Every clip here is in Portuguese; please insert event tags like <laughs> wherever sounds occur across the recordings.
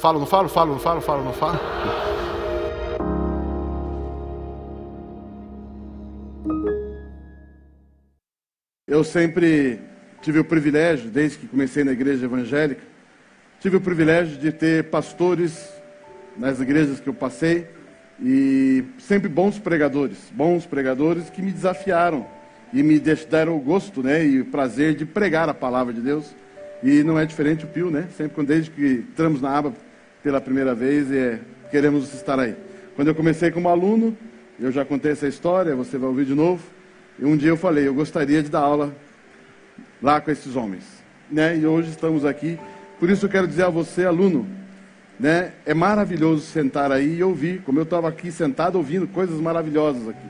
Falo, não falo, falo, não falo, falo, não falo. Eu sempre tive o privilégio, desde que comecei na igreja evangélica, tive o privilégio de ter pastores nas igrejas que eu passei e sempre bons pregadores, bons pregadores que me desafiaram e me deram o gosto, né, e o prazer de pregar a palavra de Deus. E não é diferente o Pio, né? Sempre desde que entramos na aba pela primeira vez, é, queremos estar aí. Quando eu comecei como aluno, eu já contei essa história, você vai ouvir de novo. E um dia eu falei, eu gostaria de dar aula lá com esses homens, né? E hoje estamos aqui. Por isso eu quero dizer a você, aluno, né? É maravilhoso sentar aí e ouvir, como eu estava aqui sentado ouvindo coisas maravilhosas aqui.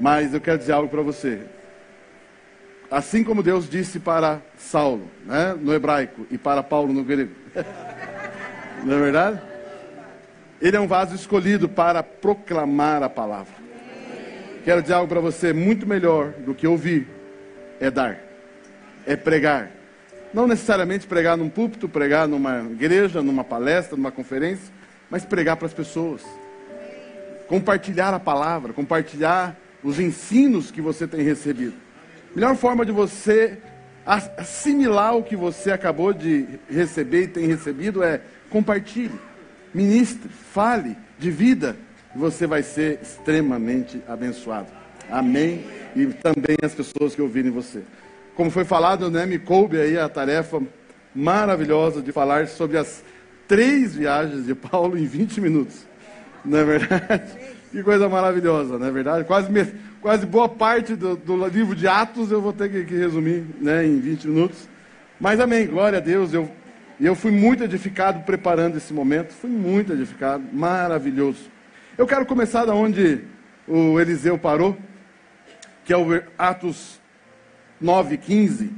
Mas eu quero dizer algo para você. Assim como Deus disse para Saulo, né, no hebraico, e para Paulo no grego. <laughs> Não é verdade? Ele é um vaso escolhido para proclamar a palavra. Quero dizer algo para você: muito melhor do que ouvir é dar, é pregar. Não necessariamente pregar num púlpito, pregar numa igreja, numa palestra, numa conferência, mas pregar para as pessoas. Compartilhar a palavra, compartilhar os ensinos que você tem recebido. Melhor forma de você assimilar o que você acabou de receber e tem recebido é compartilhe, ministre, fale de vida, você vai ser extremamente abençoado. Amém? E também as pessoas que ouvirem você. Como foi falado, né, me coube aí a tarefa maravilhosa de falar sobre as três viagens de Paulo em 20 minutos. Não é verdade? Que coisa maravilhosa, não é verdade? Quase quase boa parte do, do, livro de Atos eu vou ter que, que, resumir né, em 20 minutos. Mas amém, glória a Deus. Eu, eu fui muito edificado preparando esse momento, fui muito edificado, maravilhoso. Eu quero começar da onde o Eliseu parou, que é o Atos 9,15,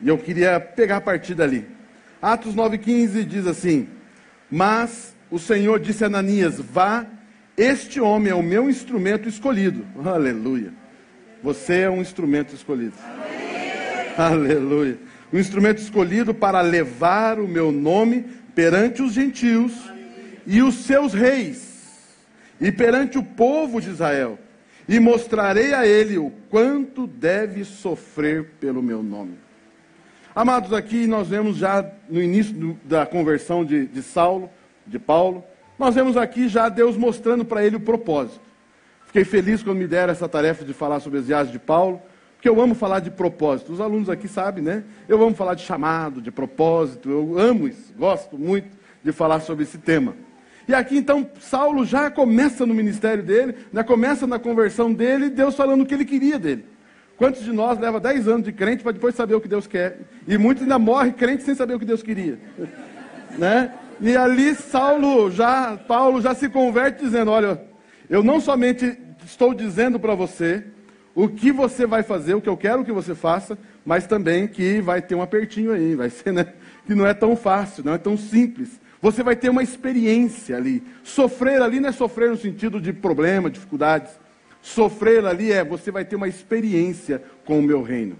e eu queria pegar a partir dali. Atos 9,15 diz assim: Mas o Senhor disse a Ananias: Vá este homem é o meu instrumento escolhido. <laughs> Aleluia. Você é um instrumento escolhido. Amém. Aleluia. Um instrumento escolhido para levar o meu nome perante os gentios e os seus reis, e perante o povo de Israel, e mostrarei a ele o quanto deve sofrer pelo meu nome. Amados, aqui nós vemos já no início do, da conversão de, de Saulo, de Paulo, nós vemos aqui já Deus mostrando para ele o propósito. Fiquei feliz quando me deram essa tarefa de falar sobre as viagens de Paulo, porque eu amo falar de propósito. Os alunos aqui sabem, né? Eu amo falar de chamado, de propósito, eu amo isso, gosto muito de falar sobre esse tema. E aqui então Saulo já começa no ministério dele, né, começa na conversão dele, Deus falando o que ele queria dele. Quantos de nós leva 10 anos de crente para depois saber o que Deus quer? E muitos ainda morrem crentes sem saber o que Deus queria. <laughs> né? E ali Saulo já, Paulo já se converte dizendo: Olha, eu não somente estou dizendo para você o que você vai fazer, o que eu quero que você faça, mas também que vai ter um apertinho aí, vai ser, né? Que não é tão fácil, não é tão simples. Você vai ter uma experiência ali. Sofrer ali não é sofrer no sentido de problema, dificuldades. Sofrer ali é você vai ter uma experiência com o meu reino.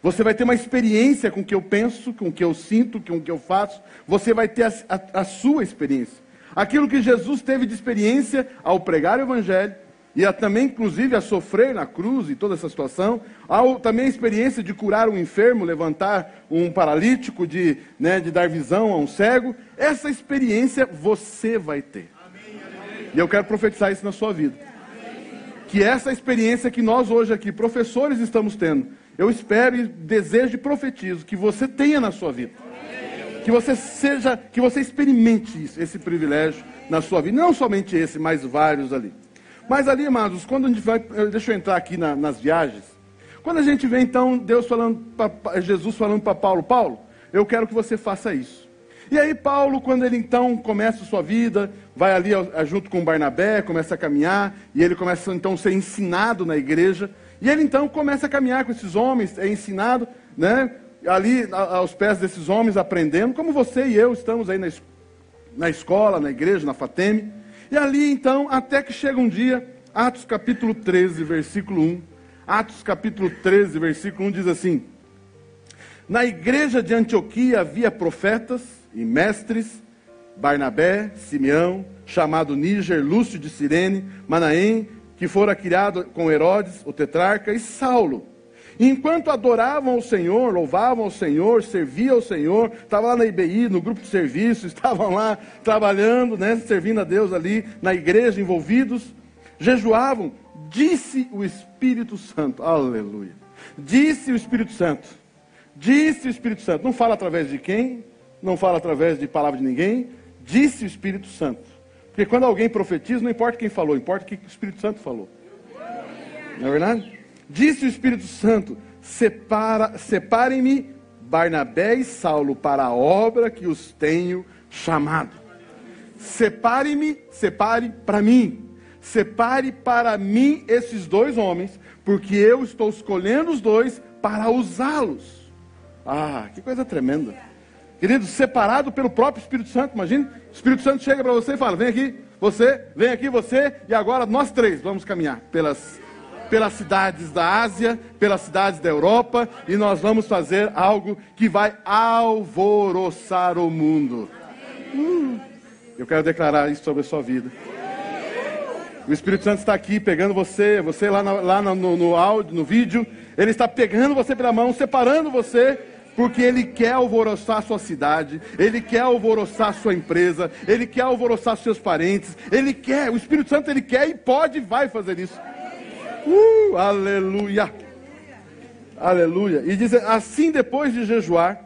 Você vai ter uma experiência com o que eu penso, com o que eu sinto, com o que eu faço. Você vai ter a, a, a sua experiência. Aquilo que Jesus teve de experiência ao pregar o Evangelho, e a, também, inclusive, a sofrer na cruz e toda essa situação, ao, também a experiência de curar um enfermo, levantar um paralítico, de, né, de dar visão a um cego. Essa experiência você vai ter. E eu quero profetizar isso na sua vida. Que essa experiência que nós hoje aqui, professores, estamos tendo, eu espero e desejo e profetizo que você tenha na sua vida. Que você seja, que você experimente isso, esse privilégio na sua vida. Não somente esse, mas vários ali. Mas ali, amados, quando a gente vai. Deixa eu entrar aqui na, nas viagens. Quando a gente vê então Deus falando, Jesus falando para Paulo, Paulo, eu quero que você faça isso. E aí Paulo, quando ele então começa a sua vida, vai ali junto com Barnabé, começa a caminhar, e ele começa então a ser ensinado na igreja. E ele então começa a caminhar com esses homens, é ensinado, né? Ali aos pés desses homens, aprendendo, como você e eu estamos aí na, na escola, na igreja, na Fateme. E ali então, até que chega um dia, Atos capítulo 13, versículo 1. Atos capítulo 13, versículo 1 diz assim: Na igreja de Antioquia havia profetas e mestres Barnabé, Simeão, chamado Níger, Lúcio de Cirene, Manaém, que fora criado com Herodes, o tetrarca, e Saulo. Enquanto adoravam o Senhor, louvavam o Senhor, serviam ao Senhor, estavam lá na IBI, no grupo de serviço, <laughs> estavam lá trabalhando, né, servindo a Deus ali na igreja, envolvidos, jejuavam, disse o Espírito Santo, aleluia. Disse o Espírito Santo, disse o Espírito Santo, não fala através de quem, não fala através de palavra de ninguém, disse o Espírito Santo. Porque quando alguém profetiza, não importa quem falou, importa o que o Espírito Santo falou. Não é verdade? Disse o Espírito Santo: Separa, separem-me Barnabé e Saulo para a obra que os tenho chamado. Separe-me, separe para mim. Separe para mim esses dois homens, porque eu estou escolhendo os dois para usá-los. Ah, que coisa tremenda. Querido, separado pelo próprio Espírito Santo, imagine, o Espírito Santo chega para você e fala: vem aqui, você, vem aqui, você, e agora nós três vamos caminhar pelas, pelas cidades da Ásia, pelas cidades da Europa, e nós vamos fazer algo que vai alvoroçar o mundo. Uh, eu quero declarar isso sobre a sua vida. O Espírito Santo está aqui pegando você, você lá, lá no, no áudio, no vídeo, ele está pegando você pela mão, separando você porque Ele quer alvoroçar sua cidade, Ele quer alvoroçar sua empresa, Ele quer alvoroçar seus parentes, Ele quer, o Espírito Santo Ele quer e pode e vai fazer isso. Uh, aleluia! Aleluia! E diz assim depois de jejuar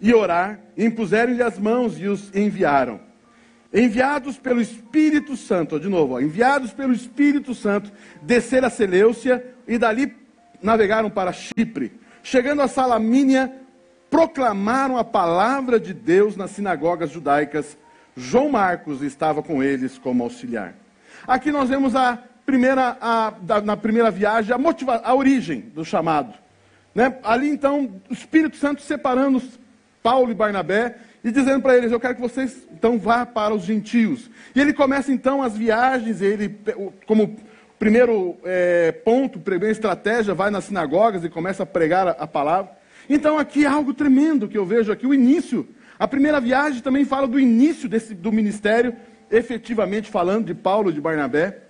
e orar, impuseram-lhe as mãos e os enviaram. Enviados pelo Espírito Santo, de novo, ó, enviados pelo Espírito Santo, desceram a Seleucia e dali navegaram para Chipre Chegando a Salamínia, proclamaram a palavra de Deus nas sinagogas judaicas. João Marcos estava com eles como auxiliar. Aqui nós vemos a primeira, a, da, na primeira viagem a, motiva, a origem do chamado. Né? Ali então, o Espírito Santo separando Paulo e Barnabé e dizendo para eles: Eu quero que vocês então vá para os gentios. E ele começa então as viagens, ele, como primeiro é, ponto, primeira estratégia, vai nas sinagogas e começa a pregar a, a palavra. Então aqui é algo tremendo que eu vejo aqui, o início. A primeira viagem também fala do início desse, do ministério, efetivamente falando de Paulo, de Barnabé.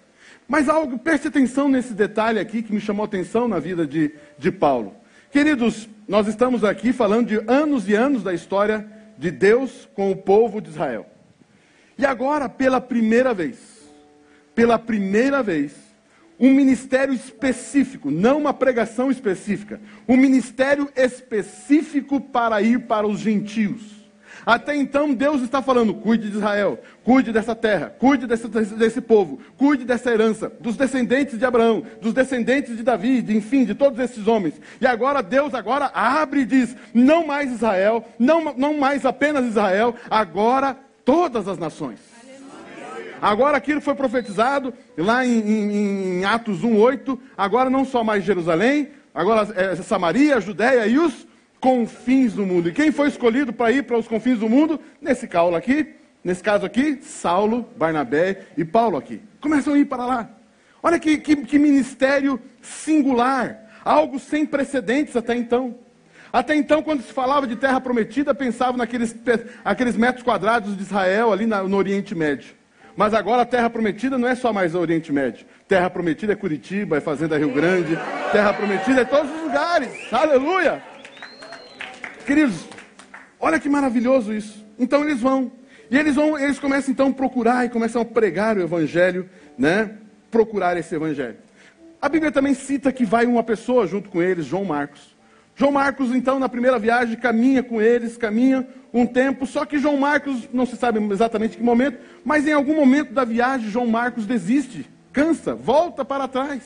Mas algo, preste atenção nesse detalhe aqui que me chamou atenção na vida de, de Paulo. Queridos, nós estamos aqui falando de anos e anos da história de Deus com o povo de Israel. E agora, pela primeira vez, pela primeira vez, um ministério específico, não uma pregação específica, um ministério específico para ir para os gentios. Até então, Deus está falando: cuide de Israel, cuide dessa terra, cuide desse, desse, povo, cuide dessa herança, dos descendentes de Abraão, dos descendentes de Davi, de, enfim, de todos esses homens. E agora Deus agora abre e diz: não mais Israel, não, não mais apenas Israel, agora todas as nações. Agora aquilo foi profetizado lá em, em, em Atos 1,8. Agora não só mais Jerusalém, agora é Samaria, Judéia e os confins do mundo. E quem foi escolhido para ir para os confins do mundo? Nesse caso aqui, nesse caso aqui, Saulo, Barnabé e Paulo aqui. Começam a ir para lá. Olha que, que, que ministério singular, algo sem precedentes até então. Até então, quando se falava de terra prometida, pensava naqueles aqueles metros quadrados de Israel ali na, no Oriente Médio. Mas agora a terra prometida não é só mais o Oriente Médio. Terra prometida é Curitiba, é Fazenda Rio Grande. Terra prometida é todos os lugares. Aleluia! Queridos, olha que maravilhoso isso. Então eles vão. E eles vão, eles começam então a procurar e começam a pregar o evangelho, né? Procurar esse evangelho. A Bíblia também cita que vai uma pessoa junto com eles, João Marcos. João Marcos, então, na primeira viagem, caminha com eles, caminha um tempo, só que João Marcos, não se sabe exatamente que momento, mas em algum momento da viagem, João Marcos desiste, cansa, volta para trás,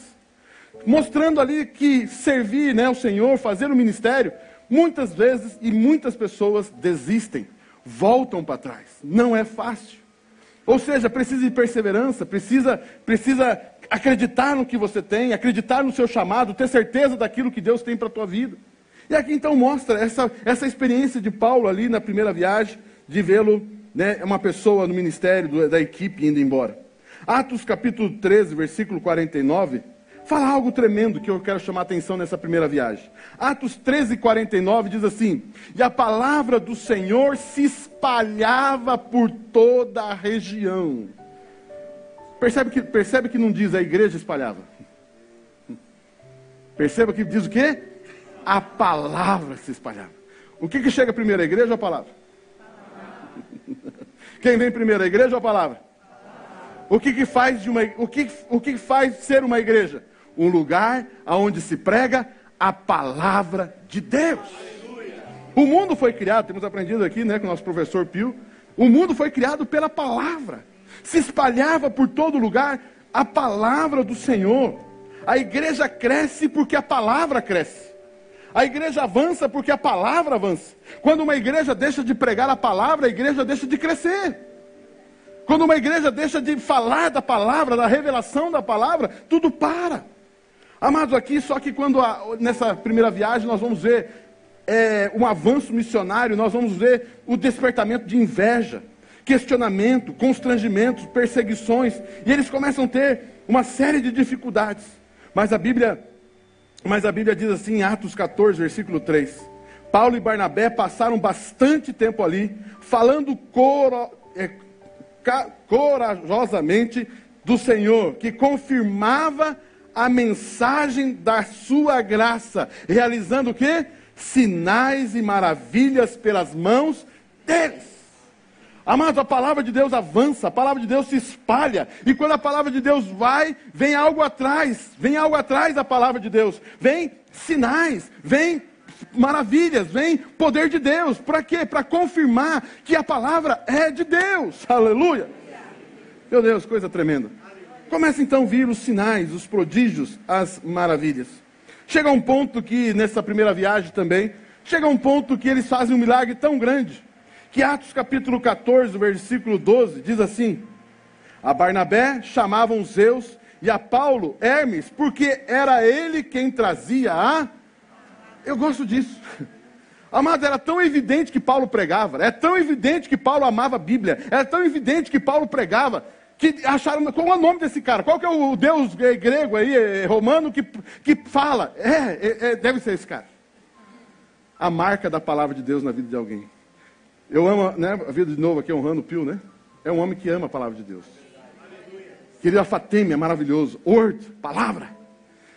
mostrando ali que servir né, o Senhor, fazer o ministério, muitas vezes e muitas pessoas desistem, voltam para trás, não é fácil. Ou seja, precisa de perseverança, precisa, precisa acreditar no que você tem, acreditar no seu chamado, ter certeza daquilo que Deus tem para a tua vida. E aqui então mostra essa, essa experiência de Paulo ali na primeira viagem, de vê-lo, né, uma pessoa no ministério da equipe indo embora. Atos capítulo 13, versículo 49, fala algo tremendo que eu quero chamar a atenção nessa primeira viagem. Atos 13, 49 diz assim: E a palavra do Senhor se espalhava por toda a região. Percebe que, percebe que não diz a igreja espalhava. Perceba que diz o quê? A palavra se espalhava. O que, que chega primeiro, a igreja ou a palavra? <laughs> Quem vem primeiro, a igreja ou a palavra? O que, que faz de uma, o que, o que faz ser uma igreja? Um lugar onde se prega a palavra de Deus. O mundo foi criado, temos aprendido aqui, né, com o nosso professor Pio. O mundo foi criado pela palavra. Se espalhava por todo lugar a palavra do Senhor. A igreja cresce porque a palavra cresce. A igreja avança porque a palavra avança. Quando uma igreja deixa de pregar a palavra, a igreja deixa de crescer. Quando uma igreja deixa de falar da palavra, da revelação da palavra, tudo para. Amados, aqui, só que quando a, nessa primeira viagem nós vamos ver é, um avanço missionário, nós vamos ver o despertamento de inveja, questionamento, constrangimentos, perseguições, e eles começam a ter uma série de dificuldades. Mas a Bíblia, mas a Bíblia diz assim em Atos 14, versículo 3. Paulo e Barnabé passaram bastante tempo ali, falando coro, é, corajosamente do Senhor, que confirmava a mensagem da sua graça, realizando o que? Sinais e maravilhas pelas mãos deles. Amados, a palavra de Deus avança, a palavra de Deus se espalha, e quando a palavra de Deus vai, vem algo atrás, vem algo atrás da palavra de Deus, vem sinais, vem maravilhas, vem poder de Deus. Para quê? Para confirmar que a palavra é de Deus. Aleluia. Meu Deus, coisa tremenda. Começa então a vir os sinais, os prodígios, as maravilhas. Chega um ponto que, nessa primeira viagem também, chega um ponto que eles fazem um milagre tão grande, que Atos capítulo 14, versículo 12, diz assim: A Barnabé chamavam Zeus e a Paulo Hermes, porque era ele quem trazia a eu gosto disso. <laughs> Amado, era tão evidente que Paulo pregava, é tão evidente que Paulo amava a Bíblia, era tão evidente que Paulo pregava, que acharam, qual é o nome desse cara? Qual que é o deus grego aí, é, romano, que, que fala? É, é, é, deve ser esse cara. A marca da palavra de Deus na vida de alguém. Eu amo, né, a vida de novo aqui honrando o Pio, né? É um homem que ama a palavra de Deus. Querido Fatêmia, maravilhoso. Ord, palavra.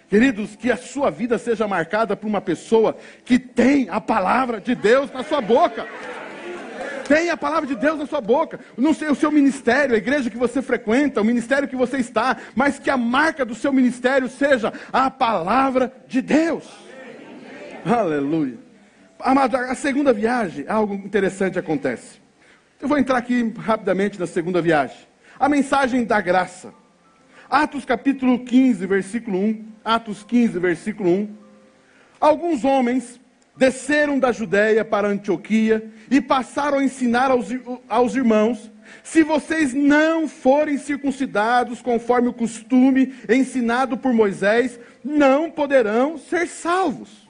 Queridos, que a sua vida seja marcada por uma pessoa que tem a palavra de Deus na sua boca. Tem a palavra de Deus na sua boca. Não sei o seu ministério, a igreja que você frequenta, o ministério que você está, mas que a marca do seu ministério seja a palavra de Deus. Aleluia. Amado, a segunda viagem, algo interessante acontece. Eu vou entrar aqui rapidamente na segunda viagem. A mensagem da graça. Atos capítulo 15, versículo 1. Atos 15, versículo 1. Alguns homens desceram da Judéia para Antioquia e passaram a ensinar aos, aos irmãos: se vocês não forem circuncidados conforme o costume ensinado por Moisés, não poderão ser salvos.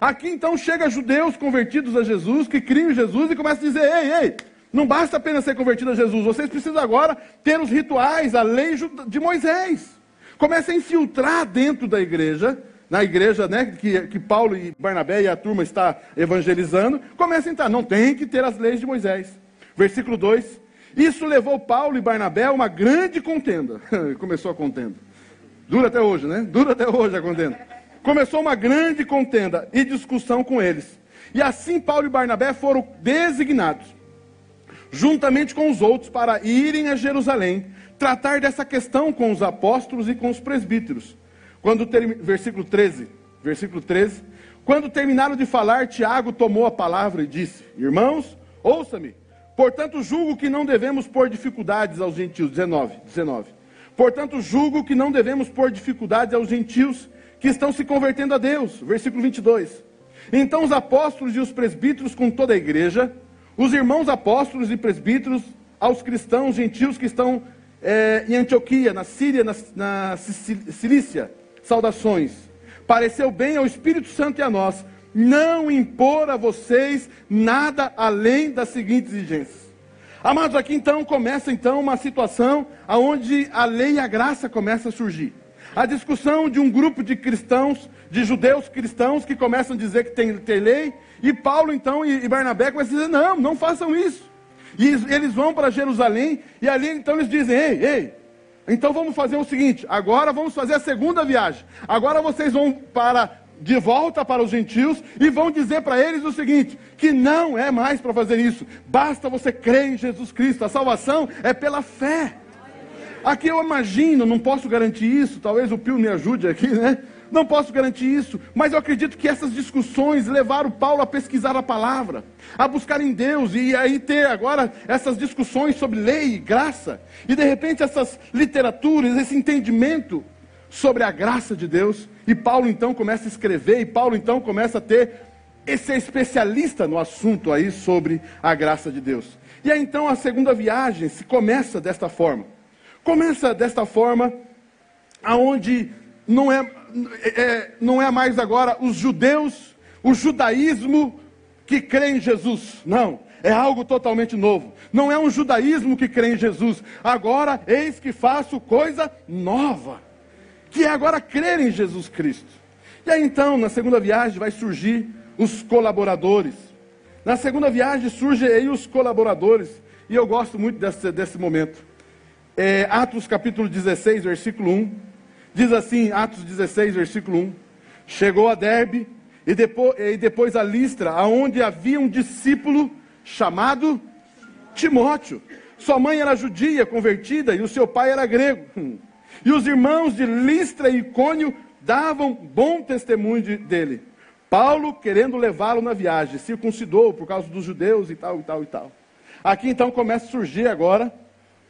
Aqui então chega judeus convertidos a Jesus, que criam em Jesus e começam a dizer: ei, ei, não basta apenas ser convertido a Jesus, vocês precisam agora ter os rituais, a lei de Moisés. Começa a infiltrar dentro da igreja, na igreja né, que, que Paulo e Barnabé e a turma está evangelizando, começa a entrar, não tem que ter as leis de Moisés. Versículo 2: Isso levou Paulo e Barnabé a uma grande contenda. <laughs> Começou a contenda. Dura até hoje, né? Dura até hoje a contenda. Começou uma grande contenda e discussão com eles. E assim Paulo e Barnabé foram designados juntamente com os outros, para irem a Jerusalém, tratar dessa questão com os apóstolos e com os presbíteros. Quando term... versículo 13, versículo 13, quando terminaram de falar, Tiago tomou a palavra e disse: Irmãos, ouça-me. Portanto, julgo que não devemos pôr dificuldades aos gentios. 19, 19. Portanto, julgo que não devemos pôr dificuldades aos gentios que estão se convertendo a Deus. Versículo 22. Então os apóstolos e os presbíteros com toda a igreja os irmãos apóstolos e presbíteros aos cristãos gentios que estão é, em Antioquia, na Síria, na, na Cilícia, saudações. Pareceu bem ao Espírito Santo e a nós não impor a vocês nada além das seguintes exigências. Amados, aqui então começa então uma situação onde a lei e a graça começam a surgir. A discussão de um grupo de cristãos, de judeus cristãos, que começam a dizer que tem, tem lei, e Paulo então e, e Barnabé começam a dizer: não, não façam isso. E eles vão para Jerusalém, e ali então eles dizem: ei, ei, então vamos fazer o seguinte: agora vamos fazer a segunda viagem. Agora vocês vão para de volta para os gentios e vão dizer para eles o seguinte: que não é mais para fazer isso, basta você crer em Jesus Cristo, a salvação é pela fé. Aqui eu imagino, não posso garantir isso, talvez o Pio me ajude aqui, né? Não posso garantir isso, mas eu acredito que essas discussões levaram Paulo a pesquisar a palavra, a buscar em Deus e aí ter agora essas discussões sobre lei e graça, e de repente essas literaturas, esse entendimento sobre a graça de Deus, e Paulo então começa a escrever, e Paulo então começa a ter esse especialista no assunto aí sobre a graça de Deus. E aí então a segunda viagem se começa desta forma. Começa desta forma, aonde não é, é, não é mais agora os judeus, o judaísmo que crê em Jesus. Não, é algo totalmente novo. Não é um judaísmo que crê em Jesus. Agora, eis que faço coisa nova, que é agora crer em Jesus Cristo. E aí então, na segunda viagem, vai surgir os colaboradores. Na segunda viagem surgem aí os colaboradores. E eu gosto muito desse, desse momento é, Atos capítulo 16, versículo 1. Diz assim, Atos 16, versículo 1. Chegou a Derbe e depois, e depois a Listra, aonde havia um discípulo chamado Timóteo. Sua mãe era judia, convertida, e o seu pai era grego. Hum. E os irmãos de Listra e Icônio davam bom testemunho de, dele. Paulo, querendo levá-lo na viagem, circuncidou por causa dos judeus e tal, e tal, e tal. Aqui então começa a surgir agora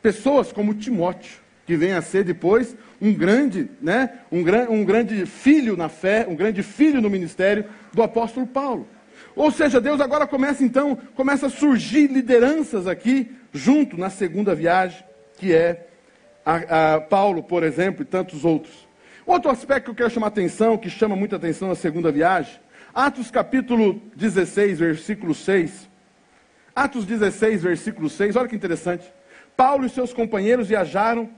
pessoas como Timóteo, que vem a ser depois um grande, né, um, gran, um grande filho na fé, um grande filho no ministério do apóstolo Paulo. Ou seja, Deus agora começa então, começa a surgir lideranças aqui, junto na segunda viagem, que é a, a Paulo, por exemplo, e tantos outros. Outro aspecto que eu quero chamar atenção, que chama muita atenção na segunda viagem, Atos capítulo 16, versículo 6. Atos 16, versículo 6, olha que interessante. Paulo e seus companheiros viajaram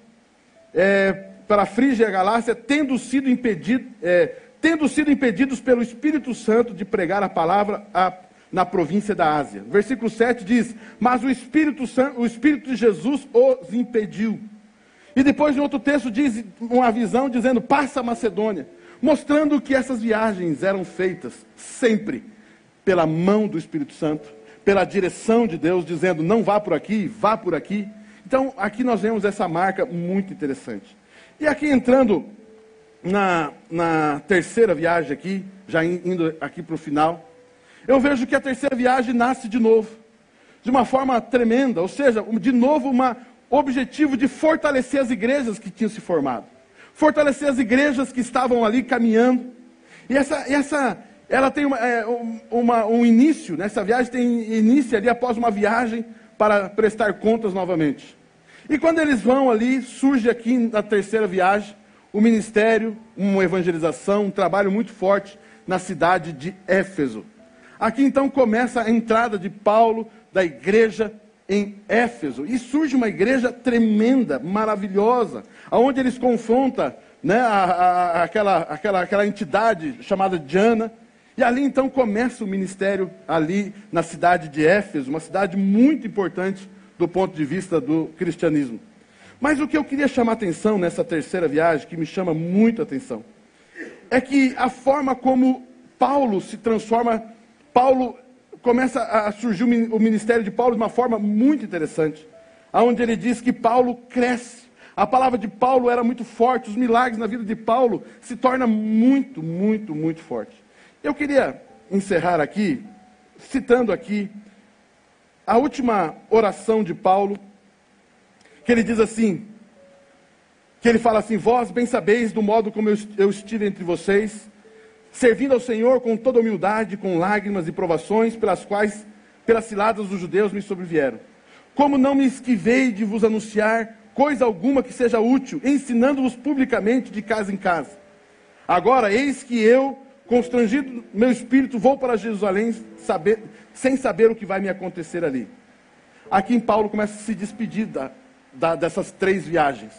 é, para a Frígia e a Galácia, tendo sido, impedido, é, tendo sido impedidos pelo Espírito Santo de pregar a palavra a, na província da Ásia. Versículo 7 diz: Mas o Espírito, Santo, o Espírito de Jesus os impediu. E depois, em outro texto, diz uma visão dizendo: Passa a Macedônia, mostrando que essas viagens eram feitas sempre pela mão do Espírito Santo, pela direção de Deus, dizendo: Não vá por aqui, vá por aqui. Então, aqui nós vemos essa marca muito interessante. E aqui entrando na, na terceira viagem aqui, já indo aqui para o final, eu vejo que a terceira viagem nasce de novo, de uma forma tremenda, ou seja, de novo um objetivo de fortalecer as igrejas que tinham se formado, fortalecer as igrejas que estavam ali caminhando. E essa, essa ela tem uma, é, uma, um início, né? viagem tem início ali após uma viagem para prestar contas novamente. E quando eles vão ali, surge aqui na terceira viagem o ministério, uma evangelização, um trabalho muito forte na cidade de Éfeso. Aqui então começa a entrada de Paulo da igreja em Éfeso. E surge uma igreja tremenda, maravilhosa, aonde eles confrontam né, a, a, aquela, aquela, aquela entidade chamada Diana, e ali então começa o ministério ali na cidade de Éfeso, uma cidade muito importante do ponto de vista do cristianismo. Mas o que eu queria chamar atenção nessa terceira viagem, que me chama muito atenção, é que a forma como Paulo se transforma, Paulo começa a surgir o ministério de Paulo de uma forma muito interessante, aonde ele diz que Paulo cresce. A palavra de Paulo era muito forte, os milagres na vida de Paulo se tornam muito, muito, muito forte. Eu queria encerrar aqui, citando aqui a última oração de Paulo, que ele diz assim: que ele fala assim: Vós bem sabeis do modo como eu estive entre vocês, servindo ao Senhor com toda humildade, com lágrimas e provações, pelas quais, pelas ciladas dos judeus me sobrevieram. Como não me esquivei de vos anunciar coisa alguma que seja útil, ensinando-vos publicamente de casa em casa. Agora, eis que eu Constrangido meu espírito, vou para Jerusalém saber, sem saber o que vai me acontecer ali. Aqui em Paulo começa a se despedir da, da, dessas três viagens,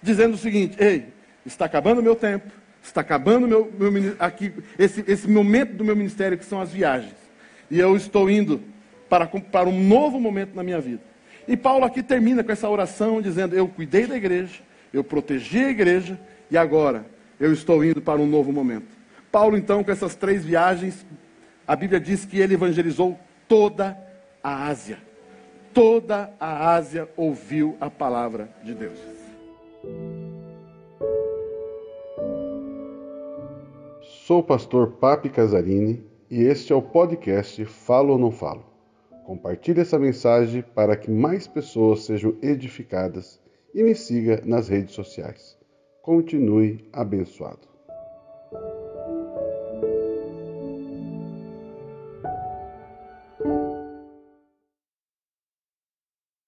dizendo o seguinte: Ei, está acabando o meu tempo, está acabando meu, meu, aqui, esse, esse momento do meu ministério, que são as viagens. E eu estou indo para, para um novo momento na minha vida. E Paulo aqui termina com essa oração dizendo: Eu cuidei da igreja, eu protegi a igreja, e agora eu estou indo para um novo momento. Paulo, então, com essas três viagens, a Bíblia diz que ele evangelizou toda a Ásia. Toda a Ásia ouviu a palavra de Deus. Sou o pastor Papi Casarini e este é o podcast Falo ou Não Falo. Compartilhe essa mensagem para que mais pessoas sejam edificadas e me siga nas redes sociais. Continue abençoado.